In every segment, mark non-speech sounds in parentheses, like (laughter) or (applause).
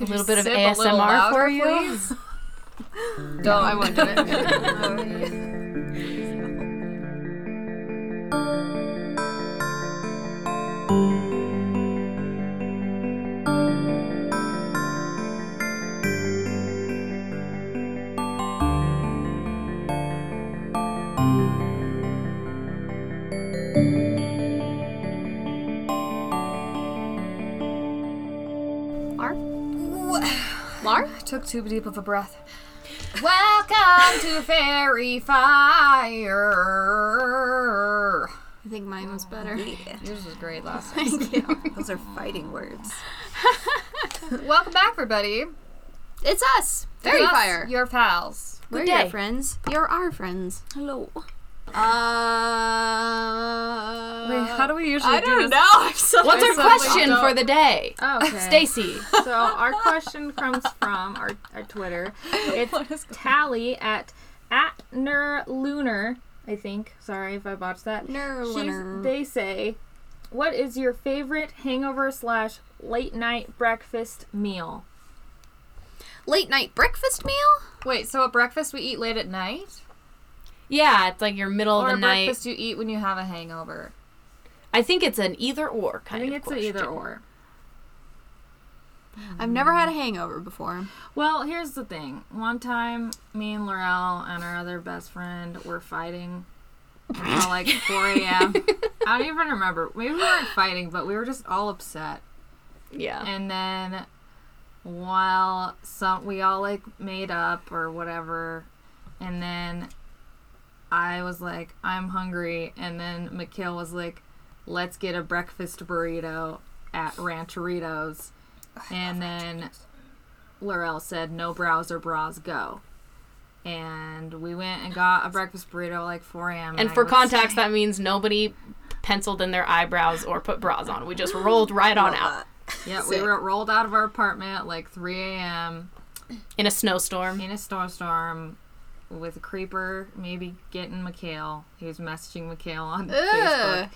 A little bit of Sip a little ASMR for you. please? (laughs) Don't. I wouldn't do it. (laughs) Oh, Took too deep of a breath. Welcome to Faerie Fire. I think mine was better. Yours was great last time. Thank you. (laughs) Those are fighting words. Welcome back, everybody. It's us, Faerie Fire. Your pals. We're day. your friends. You're our friends. Hello. Uh. Wait, how do we usually I do don't this? know. (laughs) I'm so What's our question don't- for the day? (laughs) Okay. Stacy. So our question comes from our, our Twitter. (laughs) It's Tally at at Lunar, I think. Sorry if I botched that. She's, they say, "What is your favorite hangover slash late night breakfast meal?" Late night breakfast meal? Wait, so at breakfast we eat late at night? Yeah, it's like your middle Or of at the night. breakfast you eat when you have a hangover? I think it's an either or I think of it's an either or. I've never had a hangover before. Well, here's the thing. One time, me and Laurel and our other best friend were fighting until like (laughs) 4 a.m. I don't even remember. Maybe we weren't fighting, but we were just all upset. Yeah. And then while some we all like made up or whatever, and then I was like, I'm hungry, and then Mikhail was like, let's get a breakfast burrito at Rancheritos. And then Laurel said, no brows or bras, go. And we went and got a breakfast burrito at like 4 a.m. And I for was- context, (laughs) that means nobody penciled in their eyebrows or put bras on. We just rolled right on out Yeah, we were rolled out of our apartment at like 3 a.m. in a snowstorm. in a snowstorm with a creeper, maybe getting Mikhail. He was messaging Mikhail on Facebook.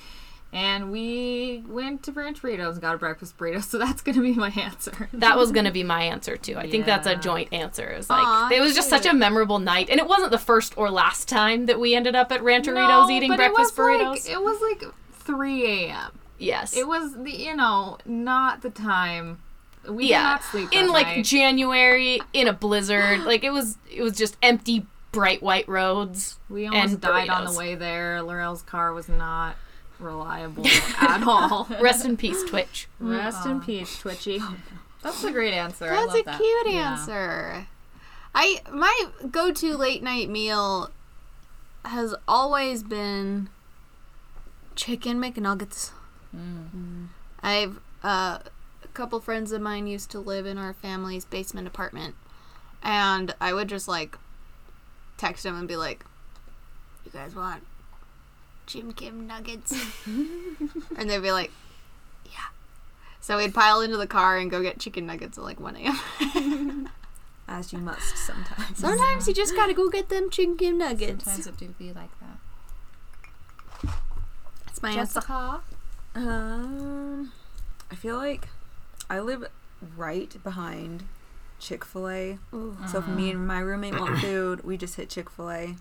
And we went to Ranch Burritos and got a breakfast burrito, (laughs) so that's gonna be my answer. That was going to be my answer too. I think that's a joint answer. It's like Aw, it was just such a memorable night, and it wasn't the first or last time that we ended up at Rancheritos No, eating breakfast it was burritos. Like, it was like 3 a.m. yes, It was the you know not the time. We did yeah, not sleep in like. January in a blizzard. like it was, it was just empty, bright white roads. We almost and died on the way there. Laurel's car was not reliable at (laughs) all. Rest in peace, Twitch. Rest in peace, Twitchy. (laughs) That's a great answer. I That's love a that. cute Yeah. answer. I my go-to late night meal has always been chicken McNuggets. I've uh, a couple friends of mine used to live in our family's basement apartment, and I would just like text them and be like, "You guys want Jim Kim nuggets?" (laughs) and they'd be like, "Yeah." So we'd pile into the car and go get chicken nuggets at like 1 a.m. (laughs) As you must sometimes. Sometimes you just gotta go get them chicken nuggets. Sometimes it do be like that. That's my answer. Jessica? Um, I feel like I live right behind Chick Fil A. So if me and my roommate want (coughs) food, we just hit Chick Fil A.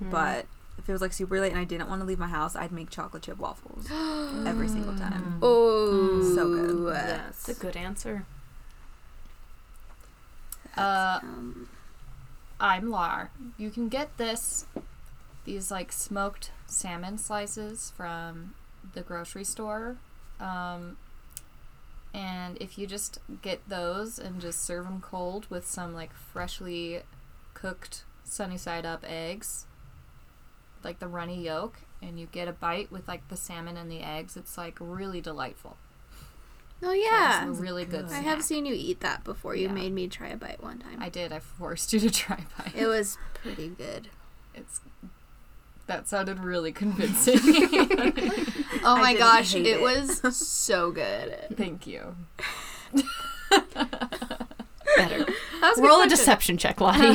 But if it was like super late and I didn't want to leave my house, I'd make chocolate chip waffles (gasps) every single time. Oh, So good. That's a good answer. Uh, Um, I'm Lar. You can get this, these like smoked salmon slices from the grocery store. Um, and if you just get those and just serve them cold with some like freshly cooked sunny side up eggs, like the runny yolk, and you get a bite with like the salmon and the eggs, it's like really delightful. oh It's yeah, a really good. I snack. have seen you eat that before. You Yeah. made me try a bite one time. I did. I forced you to (laughs) try a bite. it was pretty good. It's that sounded really convincing. (laughs) Oh my gosh, it, it. was (laughs) so good. Thank you. Better. That was a good Roll a deception check, Lottie. (laughs)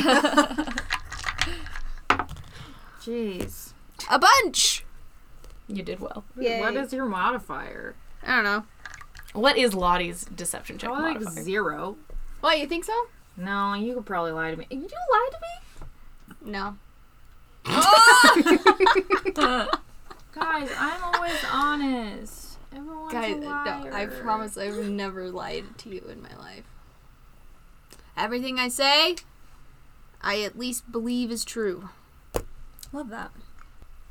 Jeez. A bunch. you did well. Yay. What is your modifier? I don't know. What is Lottie's deception check Probably like zero. Why you think so? No, you could probably lie to me. You lied to me? No. Guys, I'm always honest. Everyone's Guys, a no. I promise I've never lied to you in my life. Everything I say, I at least believe is true. Love that.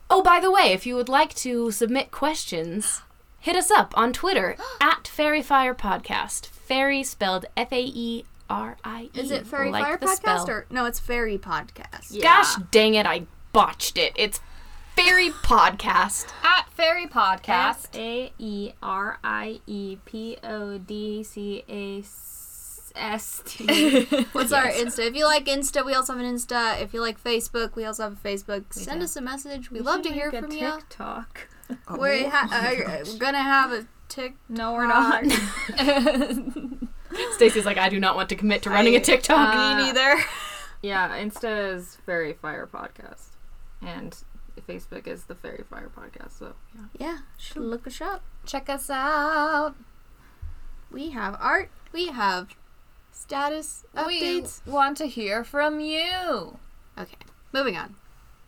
Oh, by the way, if you would like to submit questions, hit us up on Twitter (gasps) at Faerie Fire Podcast. Faerie spelled F A E R I E. Is it Faerie like Fire Podcast spell. or no? It's Faerie Podcast. Gosh dang it, I botched it. It's Faerie Podcast. At Faerie Podcast. A E R I E P O D C A S T. (laughs) What's our Insta? If you like Insta, we also have an Insta. If you like Facebook, we also have a Facebook. Send do. us a message. We, love to hear from you. TikTok. (laughs) We're, ha- uh, we're gonna have a tick. No, we're not. (laughs) Stacy's like, I do not want to commit to running a TikTok. uh, Me neither. yeah, Insta is Faerie Fire Podcast, and Facebook is the Faerie Fire Podcast. So yeah. Yeah, should look us up. Check us out. We have art. We have status updates. We want to hear from you. Okay, moving on.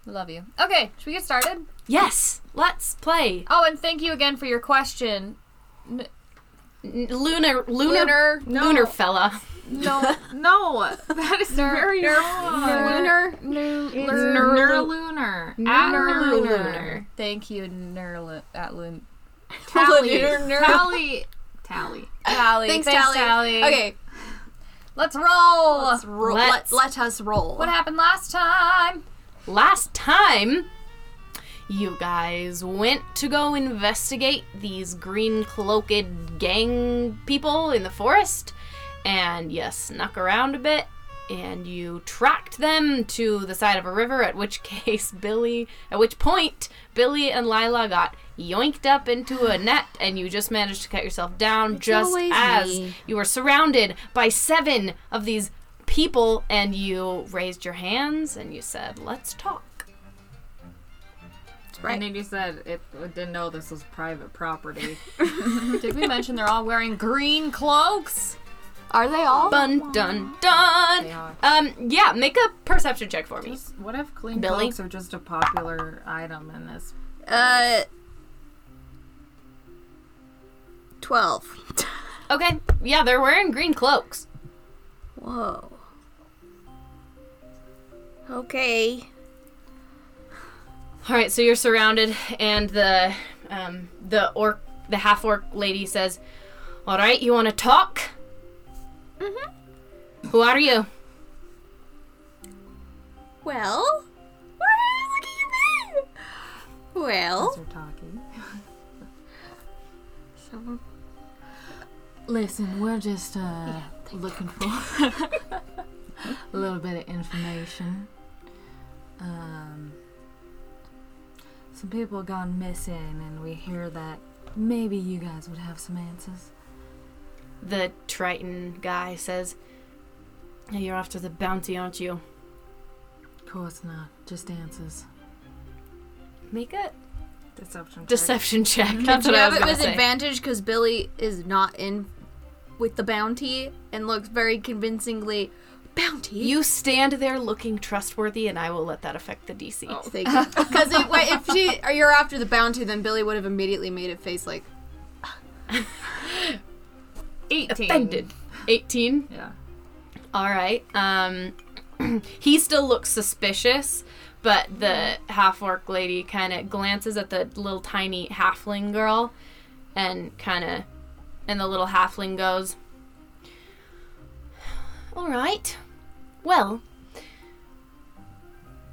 We love you. Okay, should we get started? yes, let's play. Oh, and thank you again for your question. N- Lunar, lunar, Lunar, lunar fella. No, (laughs) no, that is very wrong. lunar, New, It's Ner- Nerlunar. Nerlunar. Thank you, Nerlin at Loon. (laughs) Tally. Lunar. Tally. Tally. Tally. Thanks, Thanks, Tally. Tally. Okay, let's roll. let's roll. Let's- Let, let us roll. what happened last time? Last time, you guys went to go investigate these green cloaked gang people in the forest, and you snuck around a bit, and you tracked them to the side of a river. At which (laughs) case, Billy, at which point, Billy and Lila got yoinked up into a net, and you just managed to cut yourself down just as me. you were surrounded by seven of these people and you raised your hands and you said, "Let's talk." Right. And then you said it didn't know this was private property. (laughs) Did we mention they're all wearing green cloaks? Are they all? Dun dun dun. They are. Um, yeah, make a perception check for me. Just- what if clean Billy? cloaks are just a popular item in this? Uh, twelve. (laughs) Okay, yeah, they're wearing green cloaks. Whoa. Okay. All right, so you're surrounded, and the um, the orc, the half orc lady says, "All right, you want to talk? Mm-hmm. Who are you? Well, why are you looking at me? Well, They're talking. (laughs) so, Listen, we're just uh, looking for (laughs) a little bit of information. Um, some people gone missing, and we hear that maybe you guys would have some answers. The Triton guy says, "Hey, "You're after the bounty, aren't you?" Of course not, just answers. Make it. Deception. check. deception check. do That's you what I have was it gonna with say. advantage because Billy is not in with the bounty and looks very convincingly bounty. You stand there looking trustworthy, and I will let that affect the DC. Oh. Thank (laughs) you. Because if she or you're after the bounty, then Billy would have immediately made a face like, 18. Offended. 18. Yeah. All right. Um, (clears throat) he still looks suspicious, but the half orc lady kind of glances at the little tiny halfling girl, and kind of, and the little halfling goes, "All right. Well,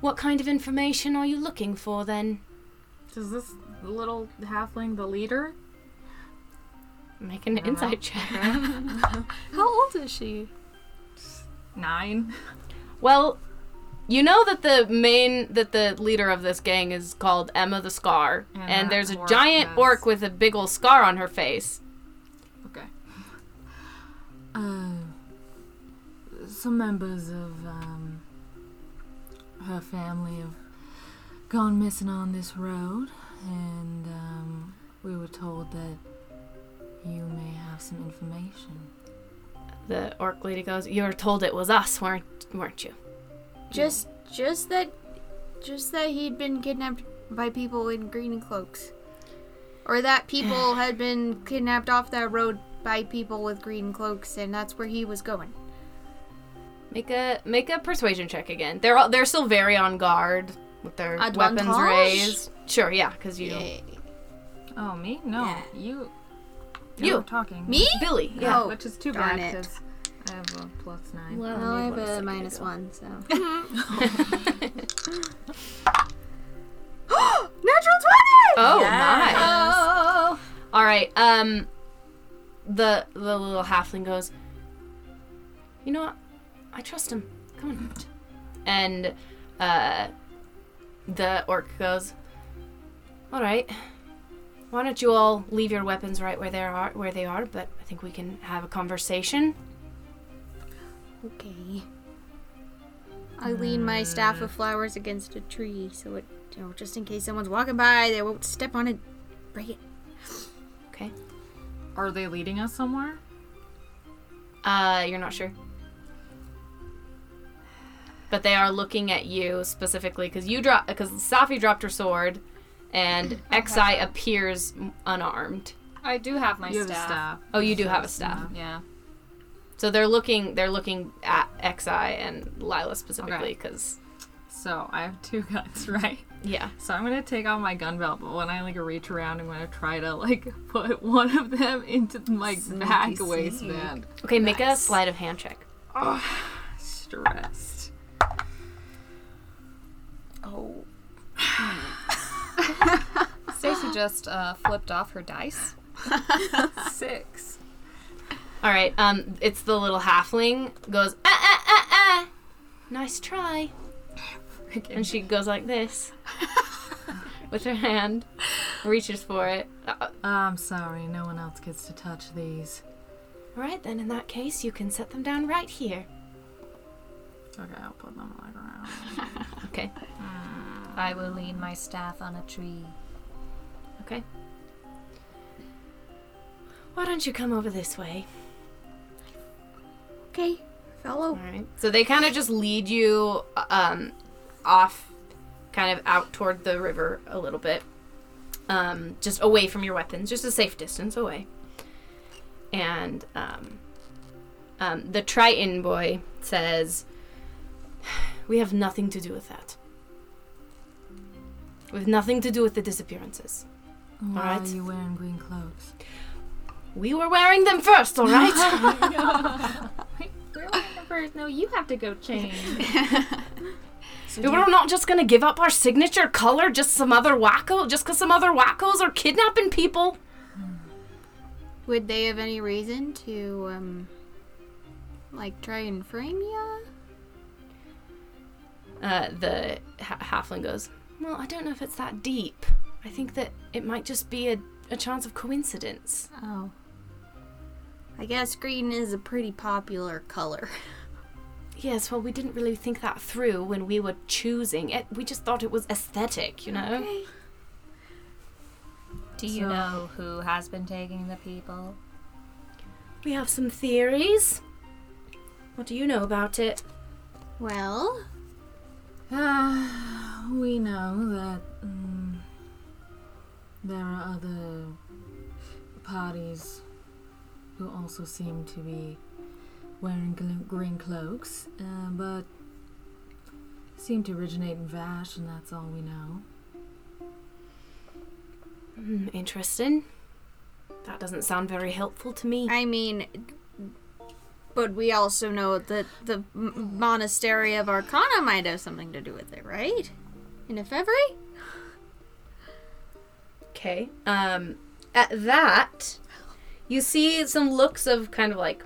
what kind of information are you looking for then?" Is this little halfling the leader? Make an I don't insight check. (laughs) "How old is she?" Nine. Well, you know that the main that the leader of this gang is called Emma the Scar, And and, there's a orc giant has- orc with a big ol' scar on her face. Okay. Uh, some members of um, her family have gone missing on this road, and um, we were told that you may have some information. the orc lady goes, "You were told it was us, weren't weren't you?" Just, just that, just that he'd been kidnapped by people in green cloaks, or that people (sighs) had been kidnapped off that road by people with green cloaks, and that's where he was going. Make a make a persuasion check again. They're all, they're still very on guard with their weapons raised. Sure, yeah, because you Oh, me? No, Yeah. you. You. were talking. Me? Billy. Yeah. Oh, Which is too darn bad it. because I have a plus nine. Well, Well, I have were a second minus ago. one, so. (laughs) (laughs) Natural twenty. Oh, Yes. nice. Oh. All right. Um, the the little halfling goes. You know what? I trust him. Come on. And uh, the orc goes. All right. Why don't you all leave your weapons right where they are? Where they are. But I think we can have a conversation. Okay. I lean my staff of flowers against a tree, so it, you know, just in case someone's walking by, they won't step on it, break it. Okay. Are they leading us somewhere? Uh, you're not sure. But they are looking at you specifically because you drop because Safi dropped her sword, and Xi appears unarmed. I do have my you have a staff. staff. Oh, you do have a staff. Yeah. So they're looking they're looking at Xi and Lila specifically Okay. because So I have two (laughs) guns, right? yeah. So I'm gonna take off my gun belt, but when I like reach around, I'm gonna try to like (laughs) put one of them into my back sneak. waistband. Okay, make a Nice. sleight of hand check. Oh, Stressed. Oh. (sighs) (sighs) (sighs) Hmm. (laughs) Stacy just uh, flipped off her dice. (laughs) Six. All right. Um, it's the little halfling goes ah ah ah ah. Nice try. And she goes like this (laughs) with her hand, reaches for it. Uh, I'm sorry, no one else gets to touch these. all right, then in that case, you can set them down right here. Okay, I'll put them like around. Okay. I will lean my staff on a tree. Okay. Why don't you come over this way? Okay, fellow. All right. So they kind of just lead you um, off, kind of out toward the river a little bit, um, just away from your weapons, just a safe distance away. And um, um, the Triton boy says, "We have nothing to do with that. We have nothing to do with the disappearances. Why Alright. are you wearing green cloaks? We were wearing them first, all right." (laughs) (laughs) We're first. No, you have to go change. (laughs) We We're not just gonna give up our signature color just some other wacko, just because some other wackos are kidnapping people. Would they have any reason to, um, like, try and frame ya? Uh, the ha- halfling goes, Well, I don't know if it's that deep. I think that it might just be a, a chance of coincidence. Oh. I guess green is a pretty popular color. (laughs) Yes, well, we didn't really think that through when we were choosing it. We just thought it was aesthetic, you know? Okay. Do you So- know who has been taking the people? We have some theories. What do you know about it? Well, Uh, we know that um, there are other parties who also seem to be wearing gl- green cloaks, uh, but seem to originate in Vash, and that's all we know. Hmm, interesting. That doesn't sound very helpful to me. I mean, but we also know that the m- monastery of Arcana might have something to do with it, right? In Efevry? Okay. Um, at that, you see some looks of kind of like,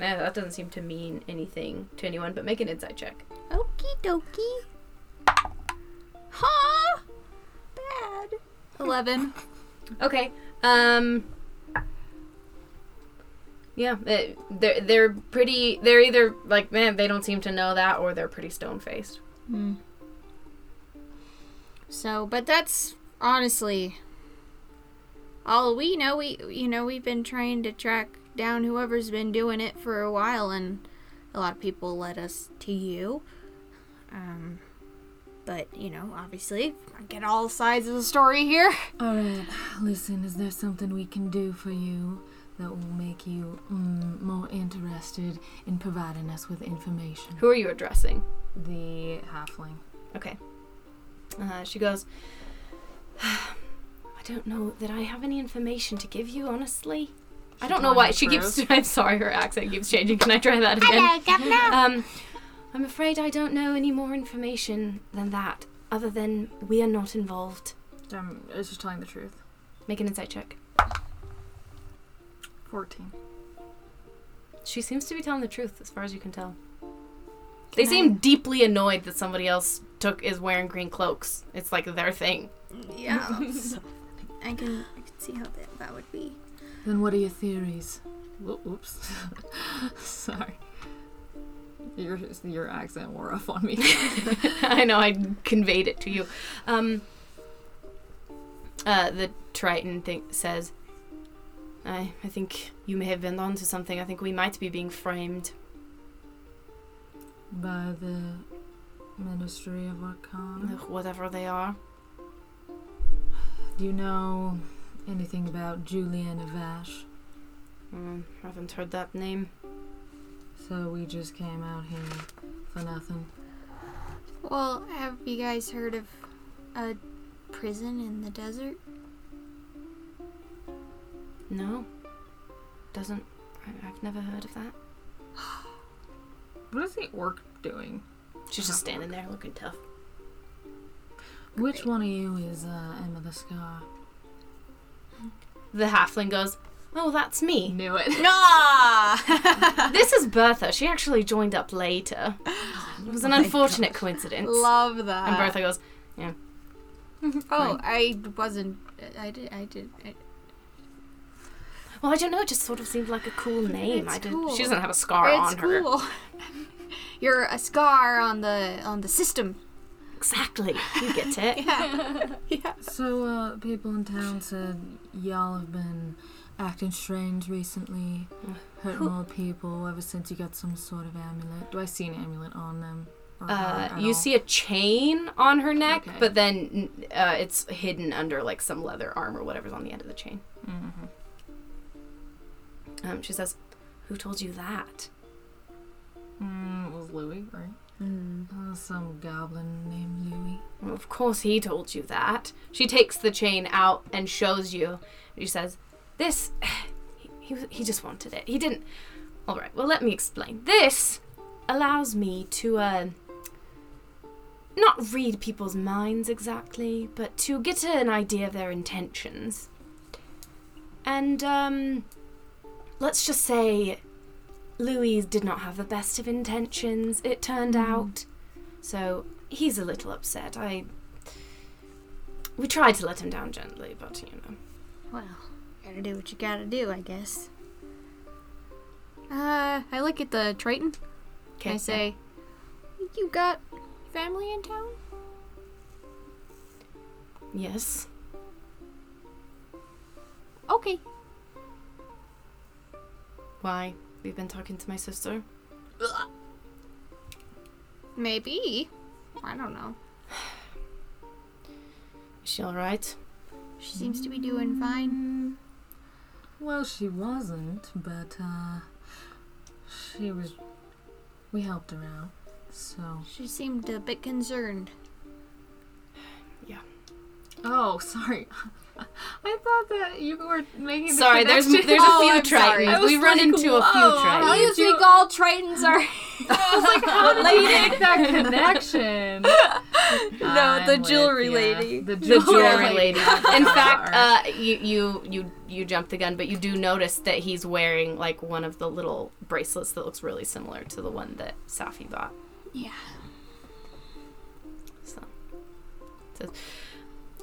eh, that doesn't seem to mean anything to anyone, but make an insight check. Okie dokie. Huh? Bad. 11. (laughs) Okay. Um. Yeah, eh, they're they're pretty. They're either like man, they don't seem to know that, or they're pretty stone faced. Hmm. So, but that's honestly all we know, we you know we've been trying to track down whoever's been doing it for a while, and a lot of people led us to you. Um, but you know, obviously, I get all sides of the story here. Alright, listen, is there something we can do for you that will make you mm, more interested in providing us with information? Who are you addressing? The halfling. Okay. Uh, she goes, (sighs) I don't know that I have any information to give you, honestly. I don't know why she keeps. (laughs) I'm sorry, her accent keeps changing. Can I try that again? Hello, Governor. (laughs) Um, I'm afraid I don't know any more information than that, other than we are not involved. Um, I was just telling the truth. Make an insight check. 14. She seems to be telling the truth, as far as you can tell. They seem deeply annoyed that somebody else took is wearing green cloaks. It's like their thing. Yeah, (laughs) (laughs) I can I can see how that that would be. Then what are your theories? Whoop- Whoops. (laughs) Sorry. Your, your accent wore off on me. I know I conveyed it to you. Um, uh, the Triton thing says, I, I think you may have been onto something. I think we might be being framed. By the Ministry of Arcana. Whatever they are. Do you know anything about Juliana Vash? Mm, haven't heard that name. So we just came out here for nothing. Well, have you guys heard of a prison in the desert? No. Doesn't. I, I've never heard of that. What is the orc doing? She's just standing there looking tough. Which one of you is uh, Emma the Scar? The halfling goes, Oh, that's me. Knew it. (laughs) Nah. (laughs) this is Bertha. She actually joined up later. It was an Oh my unfortunate coincidence. Love that. and Bertha goes, Yeah. (laughs) Oh, I wasn't. I did. I did. I, Well, I don't know. It just sort of seemed like a cool name. It's I did. cool. She doesn't have a scar it's on her. cool. (laughs) You're a scar on the on the system. Exactly. You get (laughs) it. Yeah. (laughs) yeah. So, uh, people in town said y'all have been acting strange recently, hurt more people ever since you got some sort of amulet. Do I see an amulet on them? Uh, you all? see a chain on her neck, Okay. but then uh, it's hidden under like some leather arm or whatever's on the end of the chain. Mhm. Um, she says, "Who told you that?" Mm, it was Louis, right? Uh, some goblin named Louis. Well, of course he told you that. She takes the chain out and shows you. She says, "This, (sighs) he, he, he just wanted it. He didn't." All right. Well, let me explain. This allows me to uh, not read people's minds exactly, but to get an idea of their intentions. And um, let's just say Louis did not have the best of intentions. It turned out. So he's a little upset. I. We tried to let him down gently, but you know. Well, gotta do what you gotta do, I guess. Uh, I look at the Triton. Can I say, "You got family in town?" Yes. Okay. Why? We've been talking to my sister. Maybe. I don't know. Is she alright? She seems to be doing fine. Well, she wasn't, but uh, she was. We helped her out, so. She seemed a bit concerned. Yeah. Oh, (laughs) sorry. (laughs) I thought that you were making. The Sorry, there's there's a Oh, few I'm tritons. I was We run like, into a few whoa, tritons. how did you- all Tritons are. (laughs) I was like, how did you make that (laughs) connection? No, the I'm with jewelry ya. lady. The the jewelry, jewelry lady. In fact, uh, you you you you jumped the gun, but you do notice that he's wearing like one of the little bracelets that looks really similar to the one that Safi bought. Yeah. So, says,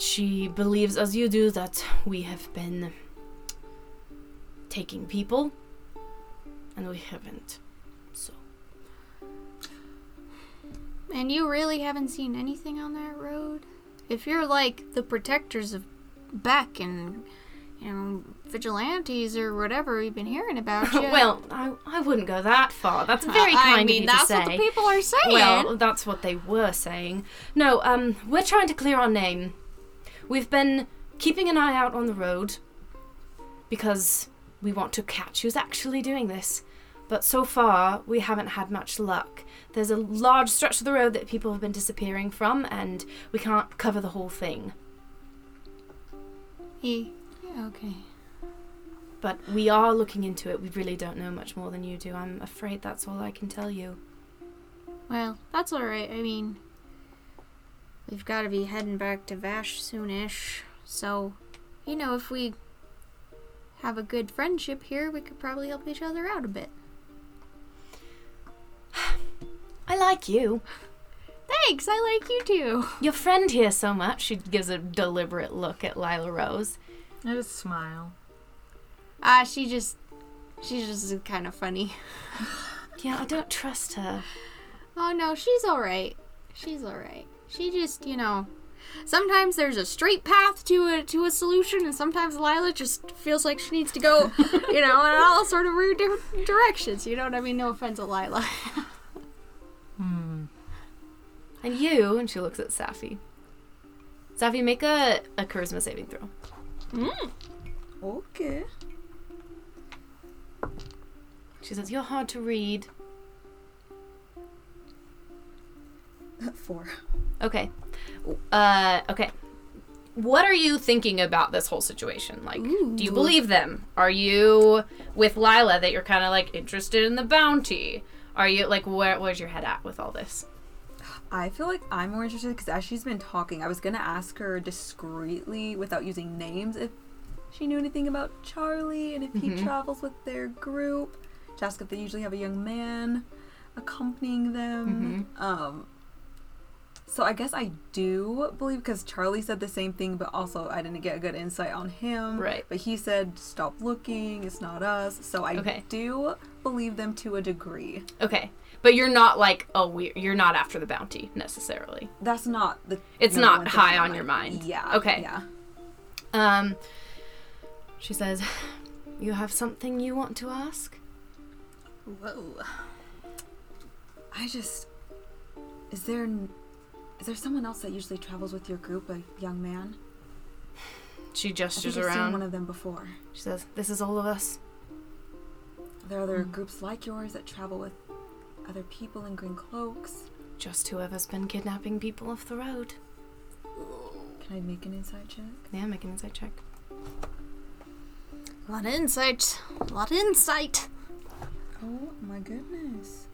she believes, as you do, that we have been taking people, and we haven't. So, And you really haven't seen anything on that road? If you're like the protectors of Beck and, you know, vigilantes or whatever we've been hearing about. (laughs) You. well, I, I wouldn't go that far. That's very I kind mean, of you that's to say. what the people are saying. Well, that's what they were saying. No, um, we're trying to clear our name. We've been keeping an eye out on the road because we want to catch who's actually doing this. But so far, we haven't had much luck. There's a large stretch of the road that people have been disappearing from, and we can't cover the whole thing. He, yeah, okay. But we are looking into it. We really don't know much more than you do. I'm afraid that's all I can tell you. Well, that's all right. I mean, we've got to be heading back to Vash soonish. So, you know, if we have a good friendship here, we could probably help each other out a bit. I like you. Thanks. I like you too. Your friend here so much. She gives a deliberate look at Lila Rose. I just smile. Ah, she just, she's just kind of funny. Yeah, I don't trust her. Oh no, she's all right. She's all right. She just, you know, sometimes there's a straight path to a to a solution, and sometimes Lila just feels like she needs to go, (laughs) you know, in all sort of weird different directions. You know what I mean? No offense to Lila. Hmm. And you, and she looks at Safi. Safi, make a, a charisma saving throw. Okay. She says, You're hard to read. (laughs) Four. Okay. Uh, okay. What are you thinking about this whole situation? Like, do you believe them? Are you with Lila that you're kind of like interested in the bounty? Are you like, where, where's your head at with all this? I feel like I'm more interested because as she's been talking, I was gonna ask her discreetly without using names if she knew anything about Charlie and if he Mhm. travels with their group. To ask if they usually have a young man accompanying them. Um. So I guess I do believe because Charlie said the same thing, but also I didn't get a good insight on him. Right. But he said, "Stop looking. It's not us." So I Okay. do believe them to a degree. Okay. But you're not like, oh, we you're not after the bounty necessarily. That's not the. It's not high on your mind. Yeah. Okay. Yeah. Um, she says, You have something you want to ask? Whoa. I just is there n- is there someone else that usually travels with your group, a young man? She I think gestures I've seen around. one of them before. She says, This is all of us. Are there other hmm. groups like yours that travel with other people in green cloaks? Just whoever's been kidnapping people off the road. Can I make an inside check? Yeah, make an insight check. A lot of insight. A lot of insight. Oh my goodness!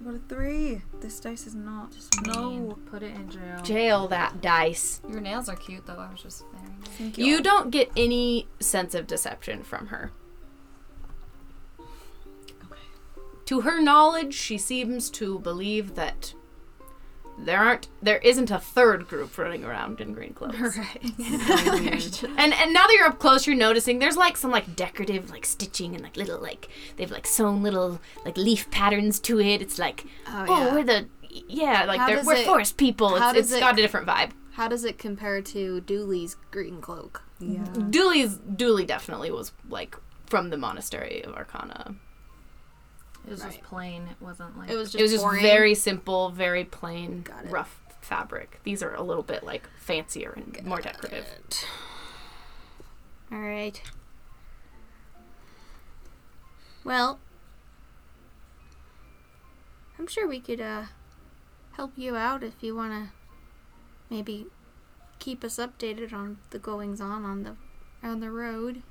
I got a three. This dice is not. just No. Put it in jail. Jail that dice. Your nails are cute though. I was just there. Thank You don't get any sense of deception from her. Okay. To her knowledge, she seems to believe that there aren't there isn't a third group running around in green clothes. (laughs) Right. (laughs) (laughs) And and now that you're up close, you're noticing there's like some like decorative like stitching and like little like they've like sewn little like leaf patterns to it. It's like Oh, oh, yeah. we're the yeah like they're, we're it- forest people. how It's, it's it- got a different vibe. How does it compare to Dooley's green cloak? Yeah. Dooley's Dooley definitely was like from the monastery of Arcana. It was just plain. It wasn't like. It was just it was just boring. very simple, very plain, Got it. rough fabric. These are a little bit like fancier and more decorative. All right. Well, I'm sure we could uh help you out if you want to maybe keep us updated on the goings on on the on the road.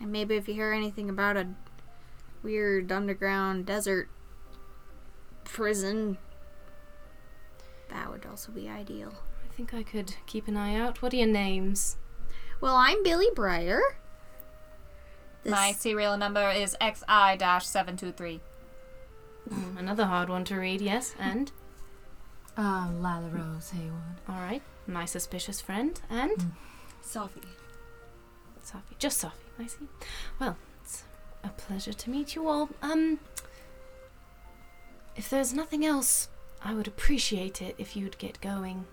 And maybe if you hear anything about a weird underground desert prison, that would also be ideal. I think I could keep an eye out. What are your names? Well, I'm Billy Breyer. This- My serial number is XI-723. Hmm, Another hard one to read, yes. And Uh, Lila Rose Haywood. all right, my suspicious friend and Sophie. Sophie, just Sophie. I see. Well, it's a pleasure to meet you all. Um, if there's nothing else, I would appreciate it if you'd get going.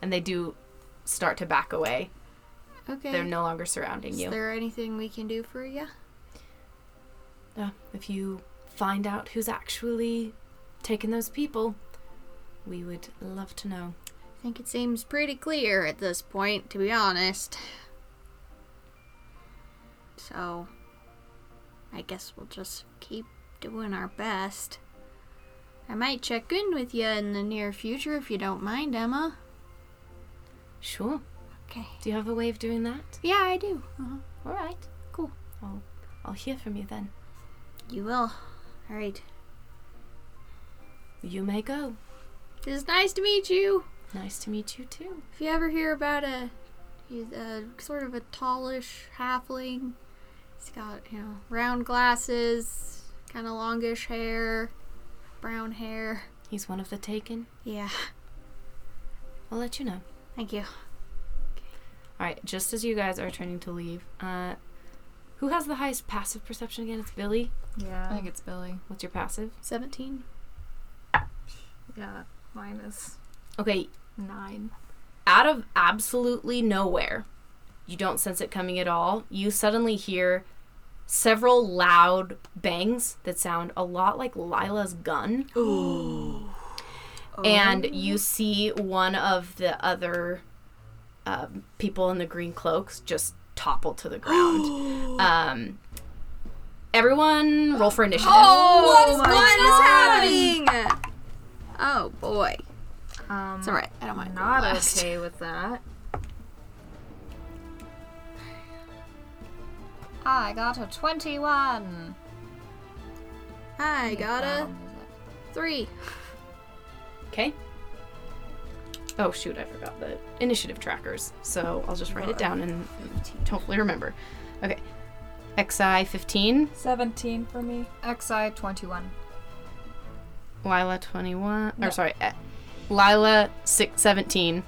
And they do start to back away. Okay. They're no longer surrounding Is you. Is there anything we can do for you? Uh, if you find out who's actually taken those people, we would love to know. I think it seems pretty clear at this point, to be honest. So, I guess we'll just keep doing our best. I might check in with you in the near future if you don't mind, Emma. Sure. Okay. Do you have a way of doing that? Yeah, I do. Uh-huh. All right. Cool. I'll, I'll hear from you then. You will. All right. You may go. It's nice to meet you. Nice to meet you too. If you ever hear about a, he's a sort of a tallish halfling. He's got you know round glasses, kind of longish hair, brown hair. He's one of the taken. Yeah. I'll let you know. Thank you. All right. Just as you guys are turning to leave, uh, who has the highest passive perception again? It's Billy. Yeah. I think it's Billy. What's your passive? Seventeen. Yeah. Mine is Okay. nine. Out of absolutely nowhere, you don't sense it coming at all. You suddenly hear several loud bangs that sound a lot like Lila's gun. (gasps) and you see one of the other um, people in the green cloaks just topple to the ground. (gasps) um, everyone, roll for initiative. what is, my what is God. happening? Oh boy. Um, It's alright. I don't mind. going Not okay with that. I got a 21. I got a Um, three. Okay. Oh shoot, I forgot the initiative trackers. So I'll just write it down and hopefully remember. Okay. XI 15, 17 for me. XI 21. Lila 21, No. or sorry, eh, Lila 6, 17,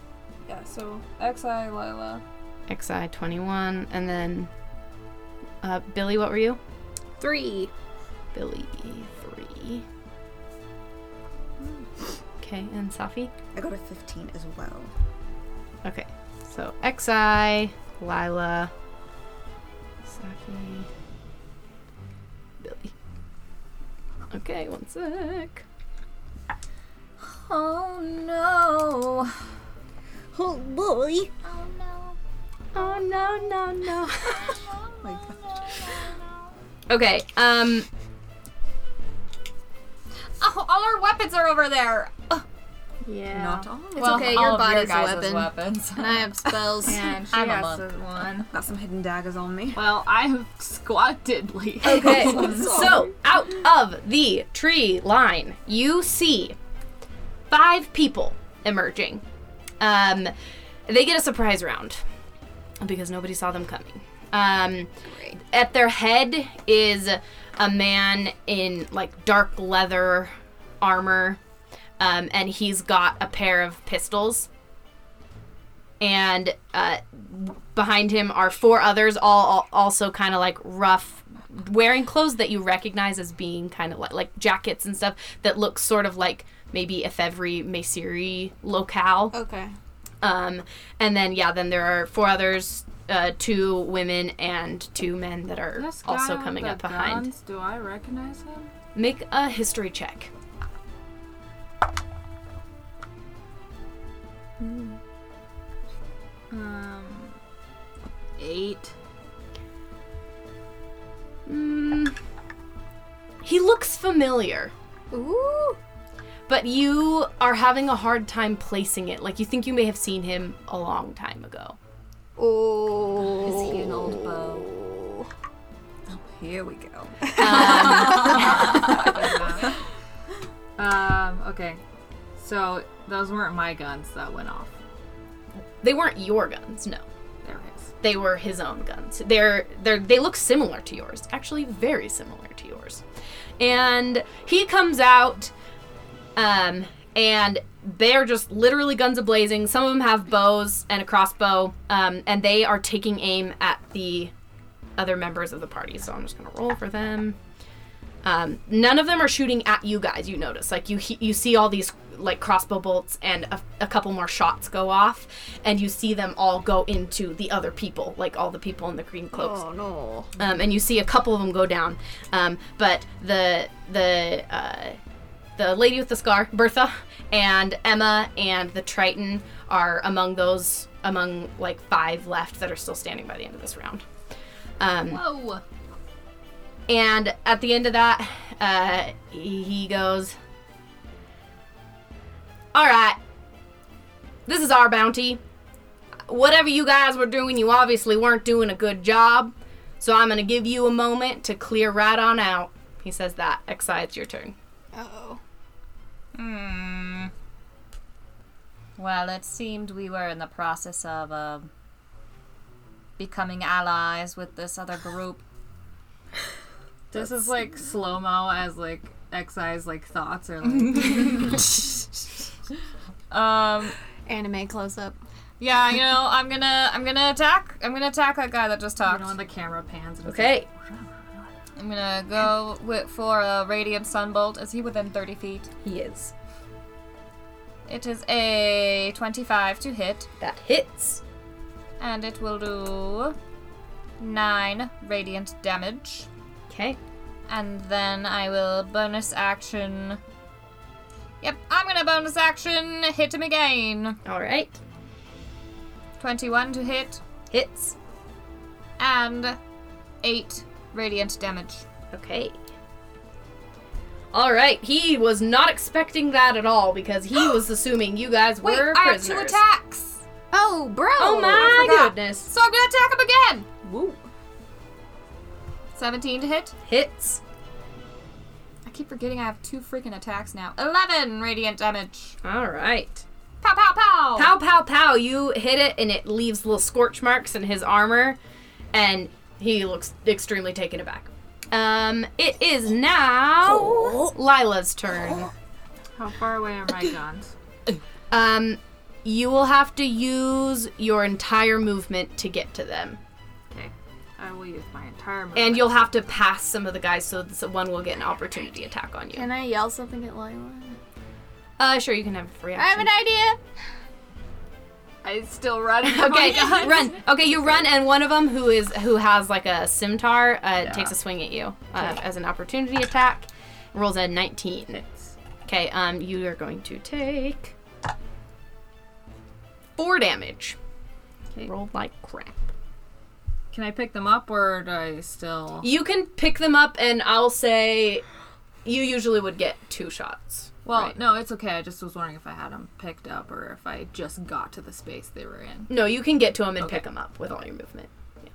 Yeah, so XI, Lila. XI 21, and then uh, Billy, what were you? Three. Billy 3. Okay, and Safi? I got a 15 as well. Okay, so XI, Lila, Safi, Billy. Okay, one sec. Oh no. Oh boy. Oh no. Oh no, no, no. (laughs) My God. okay, um, Oh, all our weapons are over there. Yeah. Not all. It's okay, your all of body's a weapon. weapons. And I have spells. (laughs) And she I'm has a one. Got some hidden daggers on me. Well, I have squattedly. Okay, (laughs) so out of the tree line, you see five people emerging. Um, they get a surprise round because nobody saw them coming. Um, at their head is a man in like dark leather armor, um, and he's got a pair of pistols. And uh, behind him are four others, all, all also kind of like rough, wearing clothes that you recognize as being kind of like, like jackets and stuff that look sort of like maybe Ephevri Masiri locale. Okay. Um, and then yeah, then there are four others, uh, two women and two men that are This also coming up behind. guns, Do I recognize him? Make a history check. Um, eight. Mm, he looks familiar, Ooh. but you are having a hard time placing it. Like you think you may have seen him a long time ago. Oh. Is he an old beau? Here we go. (laughs) (laughs) Um, okay. So those weren't my guns that went off. They weren't your guns, no. They're his. They were his own guns. They're they're they look similar to yours. Actually very similar to yours. And he comes out um and they're just literally guns a blazing. Some of them have bows and a crossbow, um, and they are taking aim at the other members of the party. So I'm just gonna roll for them. Um, none of them are shooting at you guys. You notice, like you he- you see all these like crossbow bolts and a, a couple more shots go off, and you see them all go into the other people, like all the people in the green cloaks Oh no. um, and you see a couple of them go down. Um, but the the uh, the lady with the scar, Bertha, and Emma and the Triton are among those among like five left that are still standing by the end of this round. Um, Whoa. and at the end of that, uh, he goes, "All right, this is our bounty. Whatever you guys were doing, you obviously weren't doing a good job. So I'm gonna give you a moment to clear right on out." He says that. Exai, it's your turn. Oh. Hmm. Well, it seemed we were in the process of uh, becoming allies with this other group. (laughs) This is like slow mo as like Xi's like thoughts are like (laughs) Um. Anime close up. Yeah, you know, I'm gonna, I'm gonna attack, I'm gonna attack that guy that just you talked. know when the camera pans. And it's Okay. I'm gonna go with, for a radiant sunbolt. Is he within 30 feet? He is. It is a 25 to hit, That hits. and it will do nine radiant damage. Okay. And then I will bonus action. Yep, I'm gonna bonus action hit him again. All right. 21 to hit, Hits. and 8 radiant damage. Okay. All right. He was not expecting that at all because he was (gasps) assuming you guys Wait, were I have prisoners. two attacks! Oh, bro. Oh I my forgot. goodness. So I'm gonna attack him again! Woo. 17 to hit. Hits. I keep forgetting I have two freaking attacks now. 11 radiant damage. All right. Pow pow pow! Pow pow pow. You hit it and it leaves little scorch marks in his armor, and he looks extremely taken aback. Um, it is now Lila's turn. How far away are my guns? Um, you will have to use your entire movement to get to them. Okay, I will use my entire movement. And you'll have to pass some of the guys so that one will get an opportunity attack on you. Can I yell something at Lila? Uh, sure, you can have a free I have an idea. I still run. (laughs) Okay, run. Okay, you run, and one of them who is who has like a scimitar uh, takes a swing at you uh, as an opportunity attack. Rolls a 19. Hits. Okay, um, you are going to take four damage. Okay. Rolled like crap. Can I pick them up or do I still? You can pick them up, and I'll say you usually would get two shots. Well, Right. no, it's okay. I just was wondering if I had them picked up or if I just got to the space they were in. No, you can get to them and Okay. pick them up with all your movement. Yeah.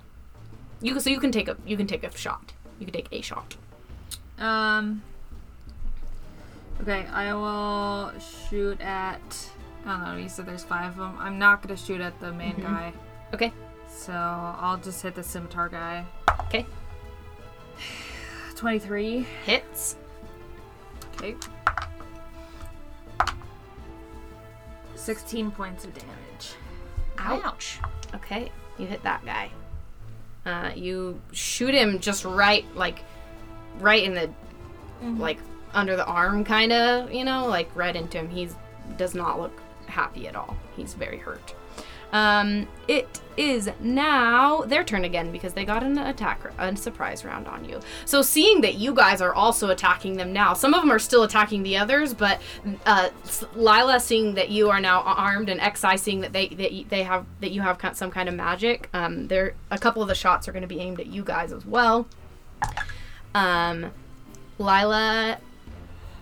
You so you can take a you can take a shot. You can take a shot. Um. Okay, I will shoot at. I don't know. You said there's five of them. I'm not gonna shoot at the main guy. Okay. So I'll just hit the scimitar guy. Okay. (sighs) Twenty-three. Hits. Okay. Sixteen points of damage. Ouch. Okay, you hit that guy. Uh, you shoot him just right, like, right in the, like, under the arm, kind of, you know, like right into him. He's does not look happy at all. He's very hurt. Um, it is now their turn again because they got an attack, a surprise round on you. So seeing that you guys are also attacking them now, some of them are still attacking the others, but uh, Lila seeing that you are now armed and Xi seeing that they that they have that you have some kind of magic, um, there a couple of the shots are going to be aimed at you guys as well. Um, Lila,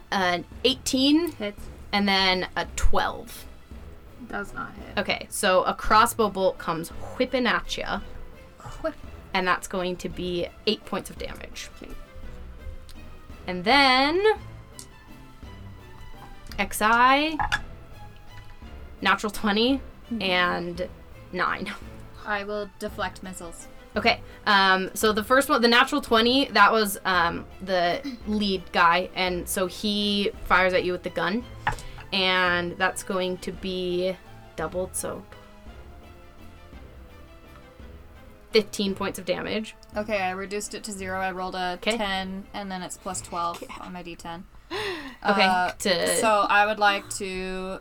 an 18 Hits. and then a 12. Does not hit. Okay, so a crossbow bolt comes whipping at you, Whip. and that's going to be eight points of damage. And then Xi, natural 20, and 9. I will deflect missiles. Okay, um, so the first one, the natural 20, that was um, the lead guy, and so he fires at you with the gun, and that's going to be doubled, so 15 points of damage. Okay, I reduced it to zero. I rolled a 'Kay. 10, and then it's plus 12 on my d10. (gasps) Okay, Uh, to So I would like to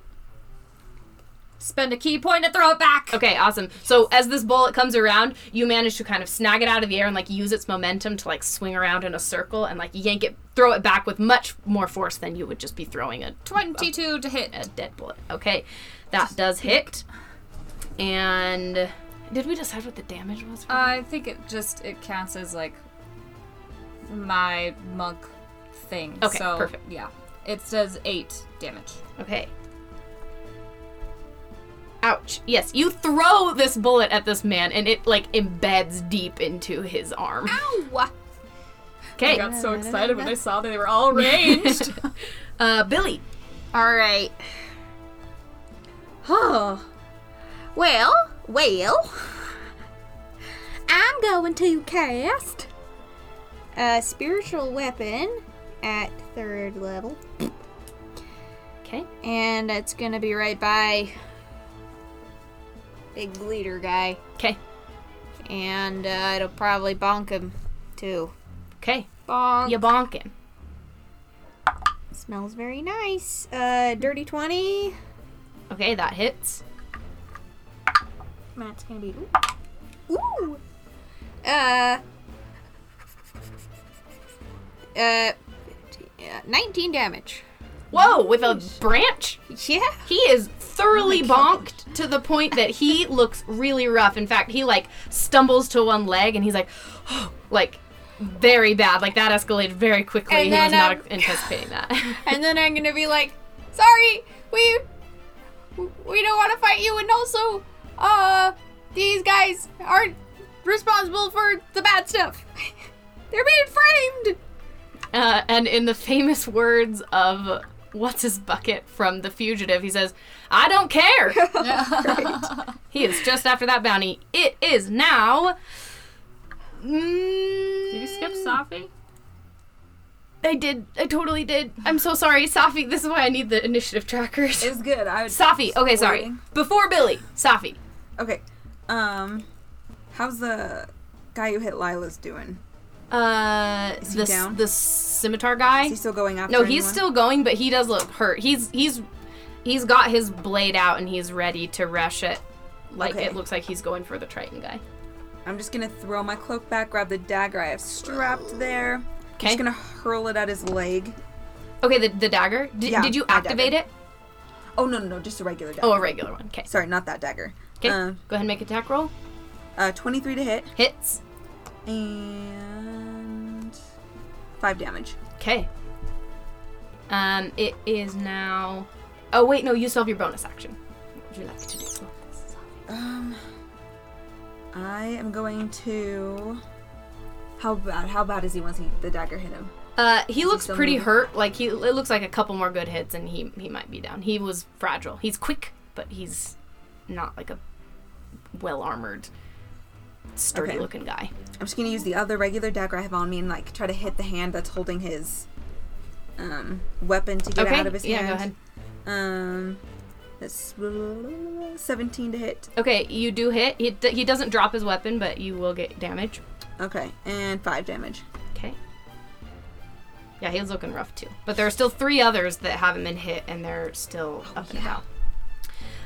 spend a ki point to throw it back. Okay, awesome. So as this bullet comes around, you manage to kind of snag it out of the air and like use its momentum to like swing around in a circle and like yank it, throw it back with much more force than you would just be throwing a 22 to hit. a dead bullet. Okay, that does hit. And did we decide what the damage was? For I think it just it counts as like my monk thing. Okay, so, perfect. Yeah, it says eight damage. Okay. Ouch. Yes, you throw this bullet at this man and it like embeds deep into his arm. Ow! Okay. I got so excited when I saw that they were all (laughs) ranged. Uh Billy. All right. Oh. Well, well. I'm going to cast a spiritual weapon at third level, Okay. and it's gonna be right by big bleeder guy, Okay. and uh, it'll probably bonk him too. Okay. Bonk. You bonk him. Smells very nice. Uh, dirty twenty. Okay, that hits. That's gonna be ooh. Ooh. Uh. Uh. 19 damage. Whoa, with a branch? Yeah. He is thoroughly bonked to the point that he (laughs) looks really rough. In fact, he like stumbles to one leg and he's like, (gasps) like very bad. Like that escalated very quickly. And he was not um, (laughs) anticipating that. (laughs) And then I'm gonna be like, sorry, we we don't want to fight you, and also, uh, these guys aren't responsible for the bad stuff. They're being framed. Uh, and in the famous words of what's his bucket from The Fugitive, he says, "I don't care." (laughs) He is just after that bounty. It is now. Mm, Did you skip Safi? I did. I totally did. I'm so sorry, Safi. This is why I need the initiative trackers. It's good. I would. Safi. Okay, sorry. Waiting. Before Billy, Safi. Okay. Um, how's the guy who hit Lila's doing? Uh, Is he the down? the scimitar guy. Is he still going after? no, he's anyone? still going, but he does look hurt. He's he's he's got his blade out and he's ready to rush it. Like Okay. it looks like he's going for the Triton guy. I'm just gonna throw my cloak back, grab the dagger I have strapped there. I'm Okay. just gonna hurl it at his leg. Okay, the the dagger. Did, Yeah, did you activate it? Oh no no no, just a regular dagger. Oh, a regular one. Okay. Sorry, not that dagger. Okay. Uh, Go ahead and make attack roll. uh, 23 to hit Hits. And five damage. Okay. Um, it is now. Oh wait, no, you still have your bonus action. What would you like to do? Um, I am going to. How bad? How bad is he once he the dagger hit him? Uh, he looks still pretty moving? hurt. Like he, it looks like a couple more good hits, and he he might be down. He was fragile. He's quick, but he's not like a well armored, sturdy Okay. looking guy. I'm just gonna use the other regular dagger I have on me and like try to hit the hand that's holding his um weapon to get okay. out of his yeah, hand. go ahead. Um, that's 17 to hit. Okay, you do hit. He, d- he doesn't drop his weapon, but you will get damage. Okay, and five damage. Okay. Yeah, he's looking rough too. But there are still three others that haven't been hit, and they're still up and about.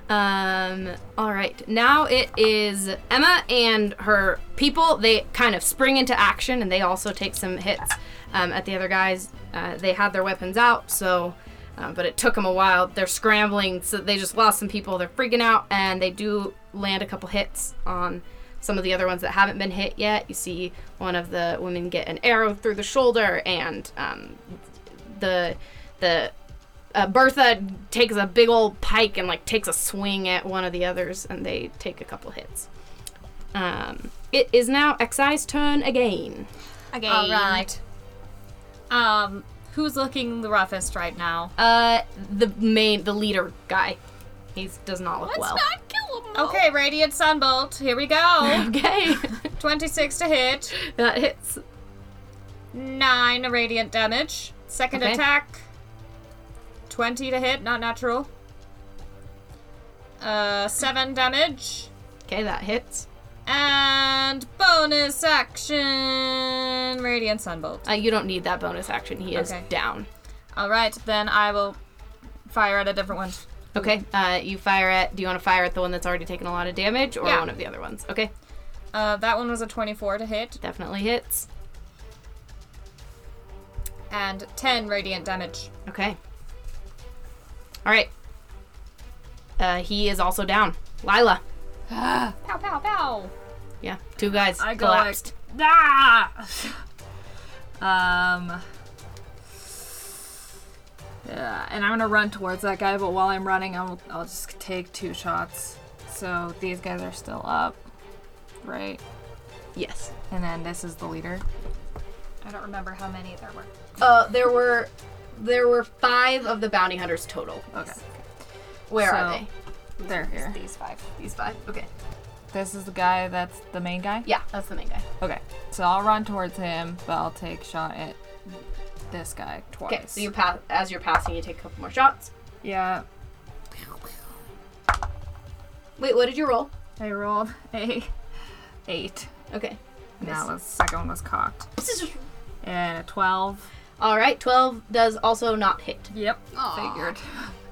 Um. All right. Now it is Emma and her people. They kind of spring into action, and they also take some hits um, at the other guys. Uh, they had their weapons out, so. Um, but it took them a while. They're scrambling, so they just lost some people. They're freaking out, and they do land a couple hits on some of the other ones that haven't been hit yet. You see one of the women get an arrow through the shoulder, and um, the the uh, Bertha takes a big old pike and like takes a swing at one of the others, and they take a couple hits. Um, it is now Exai's turn again. Okay. All right. Um, who's looking the roughest right now? Uh, the main, the leader guy. He does not look Let's well. Let's not kill him. Okay, Radiant Sunbolt. Here we go. (laughs) Okay, (laughs) 26 to hit. that hits. 9 radiant damage. Second Okay. attack. 20 to hit, not natural. Uh, 7 damage. Okay, that hits. And bonus action Radiant Sunbolt. Uh, you don't need that bonus action. He is Okay. down. All right, then I will fire at a different one. Okay. Uh, you fire at. Do you want to fire at the one that's already taken a lot of damage, or Yeah. one of the other ones? Okay. Uh, that one was a 24 to hit Definitely hits. and 10 radiant damage. Okay. All right. Uh, he is also down. Lila. (gasps) Pow pow pow. Yeah. Two guys I go collapsed. like, ah! um. Yeah, and I'm gonna run towards that guy, but while I'm running, I'll, I'll just take two shots. So these guys are still up, right? yes. And then this is the leader. I don't remember how many there were. Uh, there were there were five of the bounty hunters total. Okay. Where are they? They're here. These five. These five. Okay. This is the guy that's the main guy? Yeah, that's the main guy. Okay. So I'll run towards him, but I'll take shot at this guy twice. Okay. So you pass as you're passing, you take a couple more shots. Yeah. Wait, what did you roll? I rolled a eight. Okay. And that was second one was cocked. And a twelve. All right. Twelve does also not hit. Yep. Figured.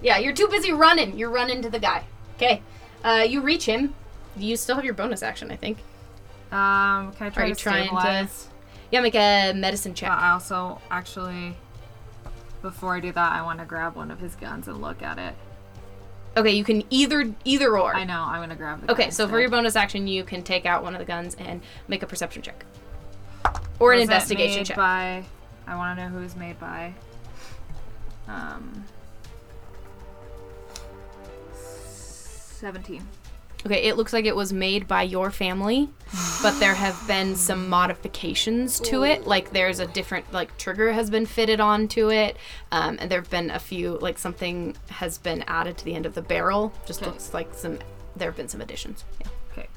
Yeah, you're too busy running. You're running to the guy. Okay. Uh, you reach him. You still have your bonus action, I think. Um, can I try Are you to trying to- Yeah, make a medicine check. But I also actually, before I do that, I want to grab one of his guns and look at it. Okay, you can either either or. I know. I'm gonna grab the. Okay, gun so for your bonus action, you can take out one of the guns and make a perception check, or an Was it investigation made check. By, I want to know who's made by. Um. Seventeen. Okay, it looks like it was made by your family, but there have been some modifications to it. Like there's a different like trigger has been fitted onto it, um, and there have been a few like something has been added to the end of the barrel. Just Okay. looks like some. There have been some additions. Yeah, Okay.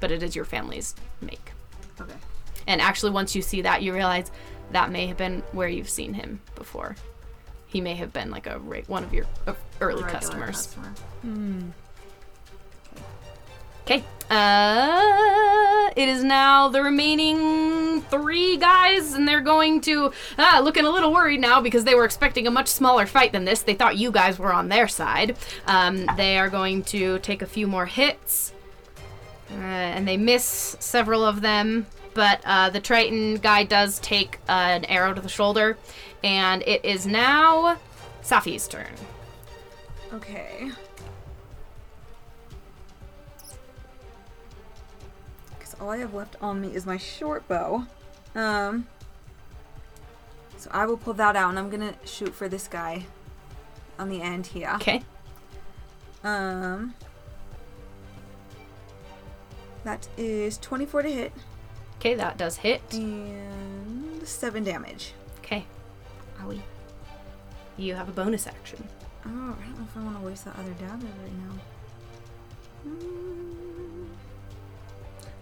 but it is your family's make. Okay. And actually, once you see that, you realize that may have been where you've seen him before. He may have been like a one of your uh, early Regular customers. customer. Okay. Uh, it is now the remaining three guys, and they're going to ah looking a little worried now because they were expecting a much smaller fight than this. They thought you guys were on their side. Um, they are going to take a few more hits, uh, and they miss several of them. But uh, the Triton guy does take uh, an arrow to the shoulder, and it is now Safi's turn. Okay. Because all I have left on me is my short bow. Um. So I will pull that out and I'm gonna shoot for this guy on the end here. Okay. Um. That is 24 to hit Okay, that does hit. and 7 damage. Okay. Owie. You have a bonus action. Oh, I don't know if I want to waste that other dagger right now. Mm.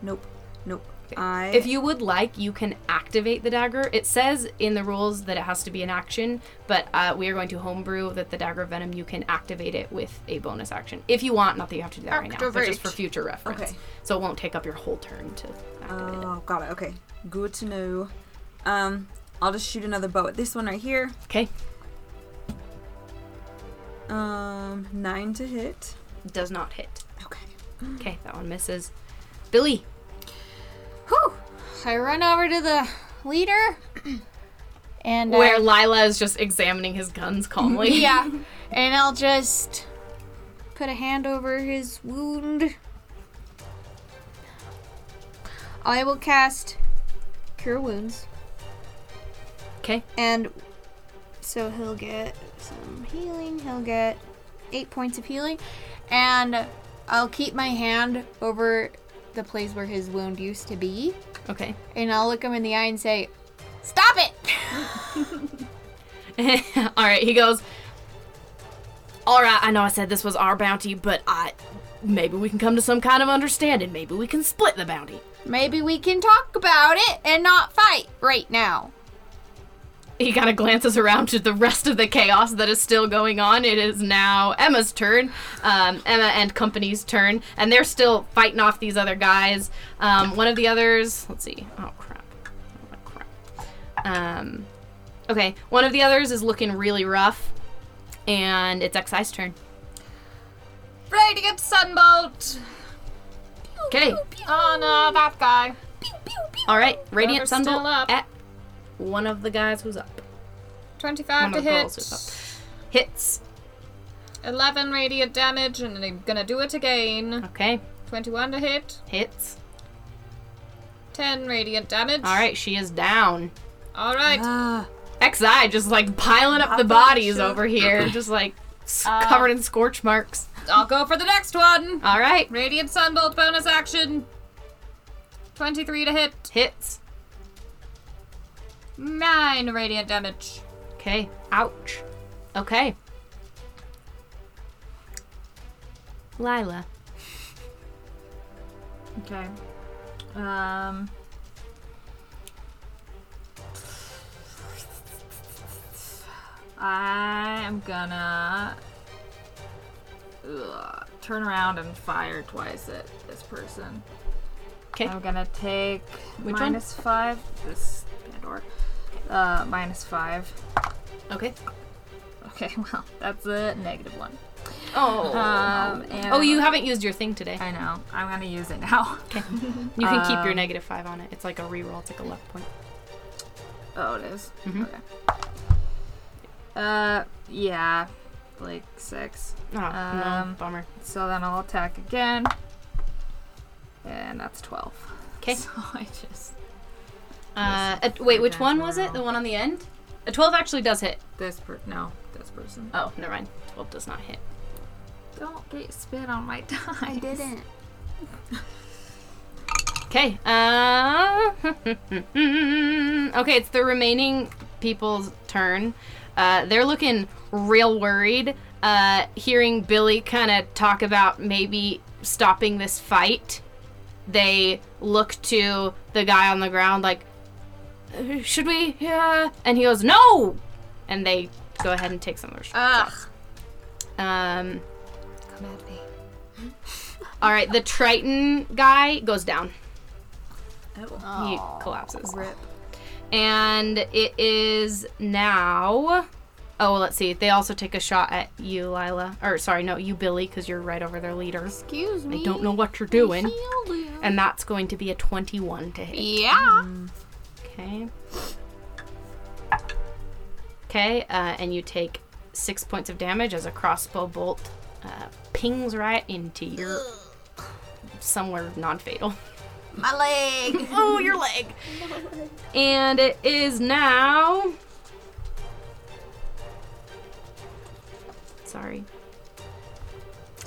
Nope. Nope. I. If you would like, you can activate the dagger. It says in the rules that it has to be an action, but uh, we are going to homebrew that the dagger of venom. You can activate it with a bonus action if you want. Not that you have to do that right now, but just for future reference. Okay. So it won't take up your whole turn to activate it. Oh, got it. Okay. Good to know. Um, I'll just shoot another bow at this one right here. Okay. Um, nine to hit. Does not hit. Okay. Okay, that one misses. Billy. Whew. I run over to the leader. (clears throat) And Where I- Lila is just examining his guns calmly. (laughs) yeah, (laughs) and I'll just put a hand over his wound. I will cast Cure Wounds, Okay. and so he'll get some healing. He'll get eight points of healing, and I'll keep my hand over the place where his wound used to be, Okay. and I'll look him in the eye and say, "Stop it!" (laughs) All right, he goes. All right, I know I said this was our bounty, but I maybe we can come to some kind of understanding. Maybe we can split the bounty. Maybe we can talk about it and not fight right now. He kind of glances around to the rest of the chaos that is still going on. It is now Emma's turn, um, Emma and company's turn, and they're still fighting off these other guys. Um, one of the others, let's see. Oh crap! Oh crap! Um, okay, one of the others is looking really rough, and it's Xi's turn. Radiant Sunbolt! Okay, Oh no, that guy. all right. Radiant Whoever's Sunbolt up. at one of the guys who's up. 25 One to of the girls who's hit. up. Hits. 11 radiant damage, and I'm gonna do it again. Okay, 21 to hit. hits. 10 radiant damage. All right, she is down. Alright. Ah, Xi just like piling up the bodies over here, (laughs) just like Uh, covered in scorch marks. I'll go for the next one. All right, Radiant Sunbolt bonus action. 23 to hit. hits. 9 radiant damage. Okay, ouch. Okay. Lila. Okay. Um. I am gonna ugh, turn around and fire twice at this person. Okay. I'm gonna take Which one? minus five. This Pandora. Uh, minus five. Okay. Okay, (laughs) well, that's a negative one. Oh. Um, and oh, you haven't used your thing today. I know. I'm gonna use it now. (laughs) You can keep your um, negative five on it. It's like a reroll. It's like a luck point. Oh, it is? Mhm. Okay. Uh, yeah, like six. Oh, no, Um, bummer. So then I'll attack again, and that's twelve. Okay. (laughs) So I just Uh, uh, wait, which one was it? The one on the end? A 12 actually does hit. this per no this person. Oh, never mind. 12 does not hit. Don't get spit on my (laughs) dice. I didn't. Okay. Uh, (laughs) okay, it's the remaining people's turn. Uh, they're looking real worried. Uh, hearing Billy kind of talk about maybe stopping this fight, they look to the guy on the ground like, "Uh, "Should we?" Yeah. And he goes, "No!" And they go ahead and take some of their Ugh. shots. Um. Come at me. All right, the Triton guy goes down. Oh. He collapses. Rip. And it is now. Oh, let's see. They also take a shot at you, Lila. Or, sorry, no, you, Billy, because you're right over their leader. Excuse me. They don't know what you're doing. And that's going to be a 21 to hit. Yeah. Okay. Okay, uh, and you take six points of damage as a crossbow bolt uh, pings right into your somewhere non-fatal. My leg. (laughs) oh, your leg. And it is now. Sorry.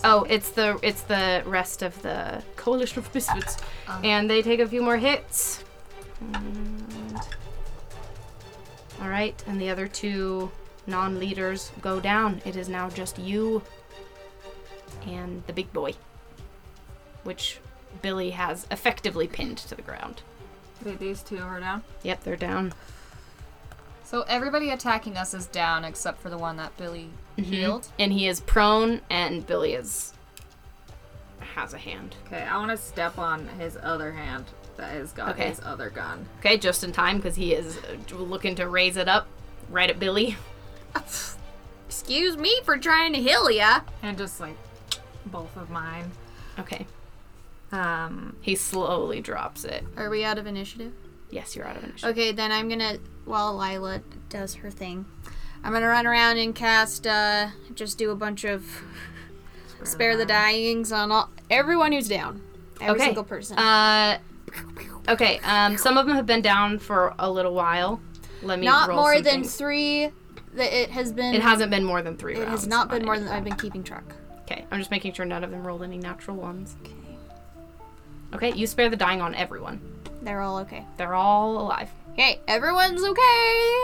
Oh, it's the it's the rest of the coalition of misfits, and they take a few more hits. And... All right, and the other two non-leaders go down. It is now just you and the big boy, which Billy has effectively pinned to the ground. Wait, these two are down. Yep, they're down. So everybody attacking us is down except for the one that Billy mm-hmm. healed. And he is prone, and Billy is has a hand. Okay, I want to step on his other hand that has got Okay. his other gun. Okay, just in time because he is uh, looking to raise it up right at Billy. (laughs) Excuse me for trying to heal ya. And just like both of mine. Okay, Um, he slowly drops it. Are we out of initiative? Yes, you're out of initiative. Okay, then I'm gonna while Lila does her thing, I'm gonna run around and cast uh just do a bunch of spare the dyings on all everyone who's down. Every Okay. single person. Uh, okay. Um, some of them have been down for a little while. Let me not more than things. three that it has been It hasn't been more than three it has not been more than I've been keeping track. Okay, I'm just making sure none of them rolled any natural ones. Okay. Okay, you spare the dying on everyone. They're all okay. They're all alive. Okay, everyone's okay.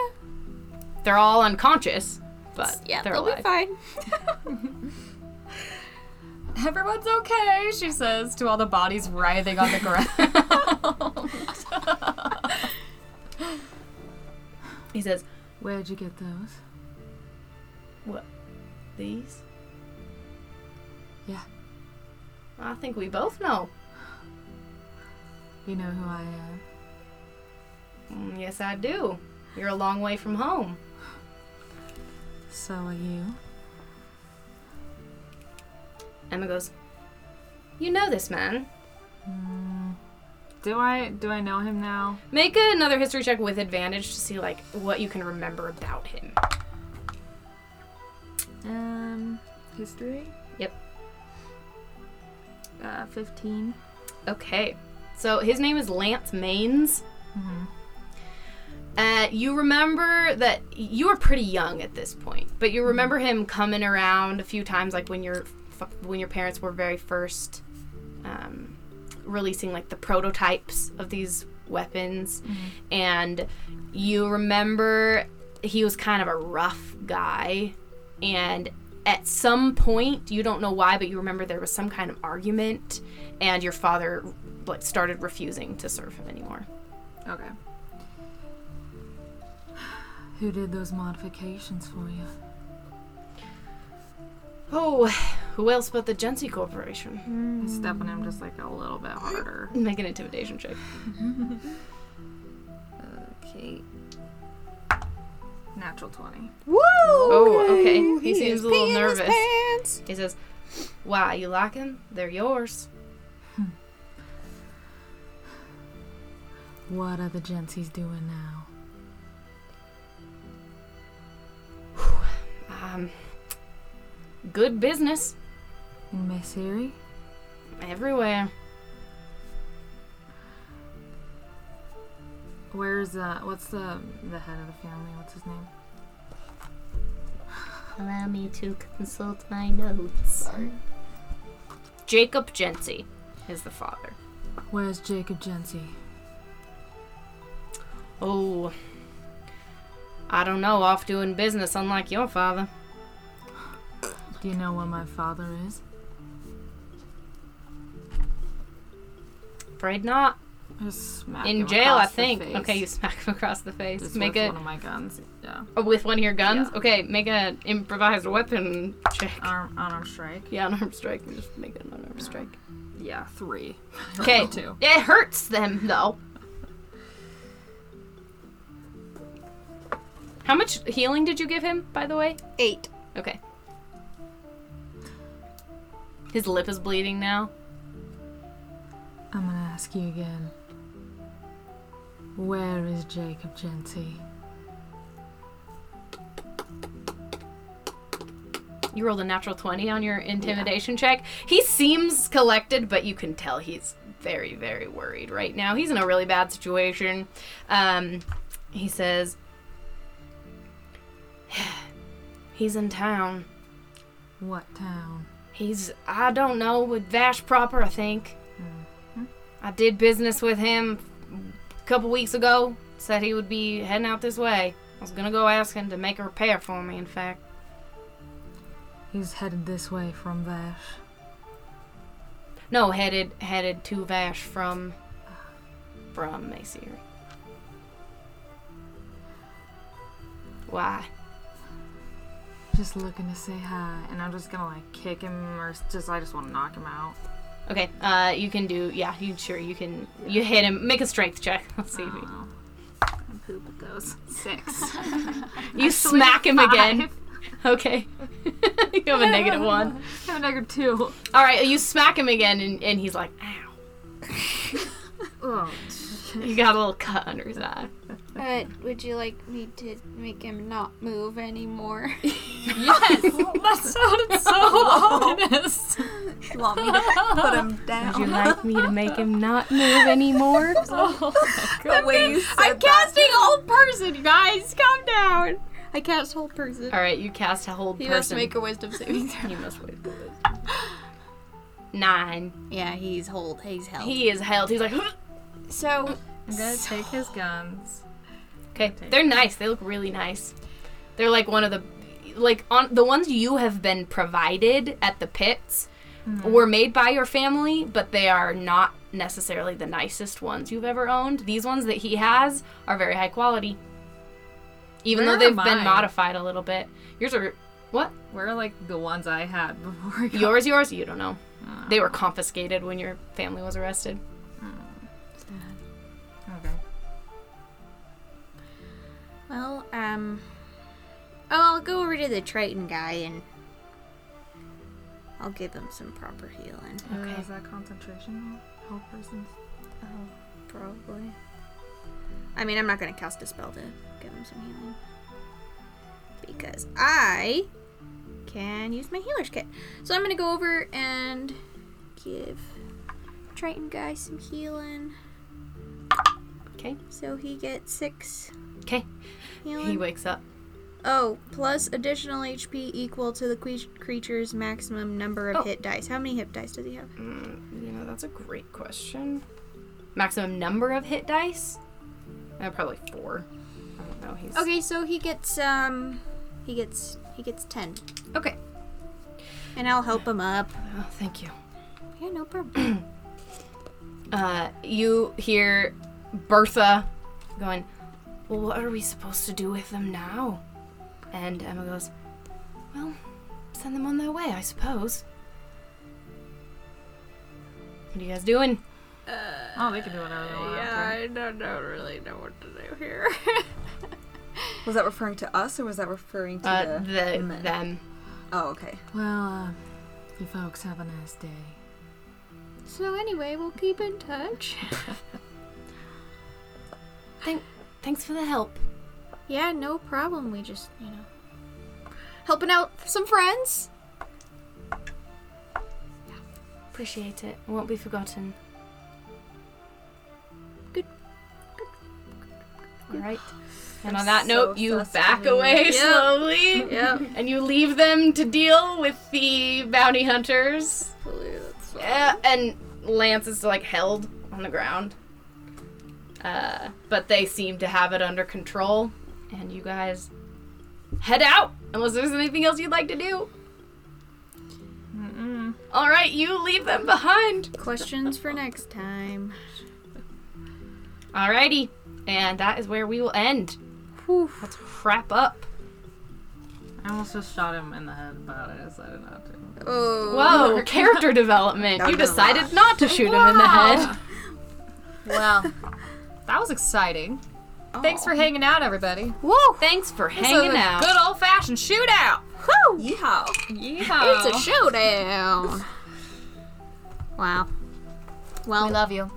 They're all unconscious, but Yeah, they're they'll alive. be fine. (laughs) (laughs) Everyone's okay, she says to all the bodies writhing on the ground. He says, Where'd you get those? What? These? Yeah. I think we both know. You know who I am. Mm, yes, I do. You're a long way from home. So are you. Emma goes, You know this man. Do I do I know him now? Make another history check with advantage to see like what you can remember about him. Um, history. Yep. Uh, fifteen. Okay. So his name is Lance Maines. Mhm. Uh, you remember that you were pretty young at this point, but you remember him coming around a few times, like when your f- when your parents were very first um, releasing like the prototypes of these weapons, and you remember he was kind of a rough guy, and at some point you don't know why, but you remember there was some kind of argument, and your father like started refusing to serve him anymore. Okay. (sighs) Who did those modifications for you? Oh, who else but the Gensi Corporation? I step on him just like a little bit harder. Make an intimidation check. (laughs) Okay. Natural twenty. Woo! Oh, okay. He, seems a little nervous. He says, "Why you like 'em? They're yours." What are the Gensies doing now? Um, good business In Messiri? everywhere. Where's uh what's the the head of the family? What's his name? (sighs) Allow me to consult my notes. Jacob Gensi is the father. Where's Jacob Gensi? Oh, I don't know. Off doing business, unlike your father. Do you know where my father is? Afraid not. Smack In him jail, I across the think. face. Okay, you smack him across the face. Just make with a one of my guns. Yeah. oh, with one of your guns. Yeah. Okay, make an improvised weapon check. Arm unarmed strike. Yeah, unarmed strike. Just make it an unarmed strike. Yeah, three. (laughs) Okay, Two. it hurts them though. How much healing did you give him, by the way? Eight. Okay. His lip is bleeding now. I'm gonna ask you again. Where is Jacob Gensi? You rolled a natural 20 on your intimidation check. He seems collected, but you can tell he's very, very worried right now. He's in a really bad situation. Um, he says, (sighs) He's in town. What town? He's, I don't know, with Vash proper, I think. Mm-hmm. I did business with him a couple weeks ago. Said he would be heading out this way. I was gonna go ask him to make a repair for me, in fact. He's headed this way from Vash. No, headed headed to Vash from from Macyri. Why? Just looking to say hi, and I'm just gonna like kick him, or just I just want to knock him out. Okay, uh, you can do. Yeah, you sure you can. You hit him. Make a strength check. (laughs) Let's see. If you, Oh, I poop those. Six. (laughs) you smack him again. Okay. (laughs) you have a negative one. I have a negative two. All right, you smack him again, and, and he's like, "Ow!" Oh, He got a little cut under his eye. Uh, would you like me to make him not move anymore? (laughs) yes! (laughs) that sounded so ominous. You want me to put him down? (laughs) Would you like me to make him not move anymore? the way you said I'm that. casting hold person, guys. Calm down. I cast hold person. All right, you cast a hold He person. must make a wisdom saving throw. You must wait. Nine. Yeah, he's hold. He's held. He is held. He's like, "Huh." (gasps) so I'm gonna take his guns. Okay. They're nice. They look really nice. They're like one of the, like on the ones you have been provided at the pits, were made by your family, but they are not necessarily the nicest ones you've ever owned. These ones that he has are very high quality. even Where though they've been modified a little bit. Yours are what? Where are like the ones I had (laughs) before? I got- Yours, yours. You don't know. Ah, They were confiscated when your family was arrested. Well, um, I'll go over to the Triton guy and I'll give him some proper healing. Okay. Uh, is that concentration? Help persons. Oh, probably. I mean, I'm not gonna cast a spell to give him some healing because I can use my healer's kit. So I'm gonna go over and give Triton guy some healing. Okay. So he gets six Okay. He wakes up. Oh, plus additional HP equal to the que- creature's maximum number of Oh. hit dice. How many hit dice does he have? Mm, you know, that's a great question. Maximum number of hit dice? Uh, probably four. I don't know. He's Okay, so he gets um, he gets he gets ten, Okay. and I'll help him up. Oh, thank you. Yeah, no problem. (clears throat) Uh, you hear Bertha going, Well, what are we supposed to do with them now? And Emma goes, Well, send them on their way, I suppose. What are you guys doing? Oh, they can do whatever they want. I don't, don't really know what to do here. (laughs) Was that referring to us or was that referring to Uh, the, the, them. Oh, okay. Well, uh, you folks have a nice day. so anyway, we'll keep in touch. Thank, thanks for the help. yeah, no problem. We just you know helping out some friends. Appreciate it. Won't be forgotten. Good. Good. All right. And on That's that note, you sus back away Yep. slowly. Yep. (laughs) And you leave them to deal with the bounty hunters. Yeah, and Lance is like held on the ground. Uh, but they seem to have it under control. And you guys head out unless there's anything else you'd like to do. Mm-mm. All right, you leave them behind. Questions for next time. Alrighty, and that is where we will end. Let's wrap up. I almost just shot him in the head, but I decided not to. Oh. Whoa, (laughs) character development. That You decided not to shoot him in the head. Well, (laughs) that was exciting. Thanks for oh. hanging out, everybody. Woo! Thanks for This is hanging a out. Good old fashioned shootout. Woo! Yeehaw. Yeehaw. It's a showdown. Wow. Well, We love you.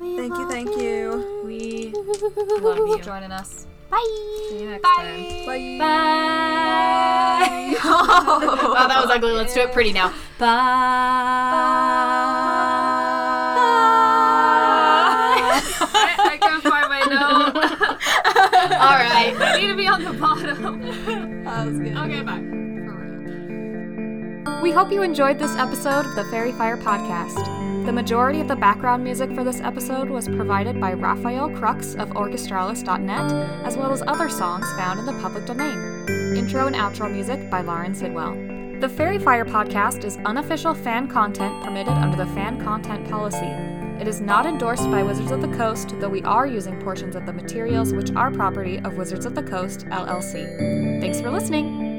We Thank you, thank you. We Love you for joining us. Bye. See you next time. Bye. Bye. (laughs) wow, that was ugly. Let's do it pretty now. Bye. Right. I need to be on the bottom. (laughs) That was good. Okay, bye. We hope you enjoyed this episode of the Faerie Fire Podcast. The majority of the background music for this episode was provided by Rafael Krux of Orchestralis.net, as well as other songs found in the public domain. Intro and outro music by Lauren Sidwell. The Faerie Fire Podcast is unofficial fan content permitted under the fan content policy. It is not endorsed by Wizards of the Coast, though we are using portions of the materials which are property of Wizards of the Coast, LLC. Thanks for listening!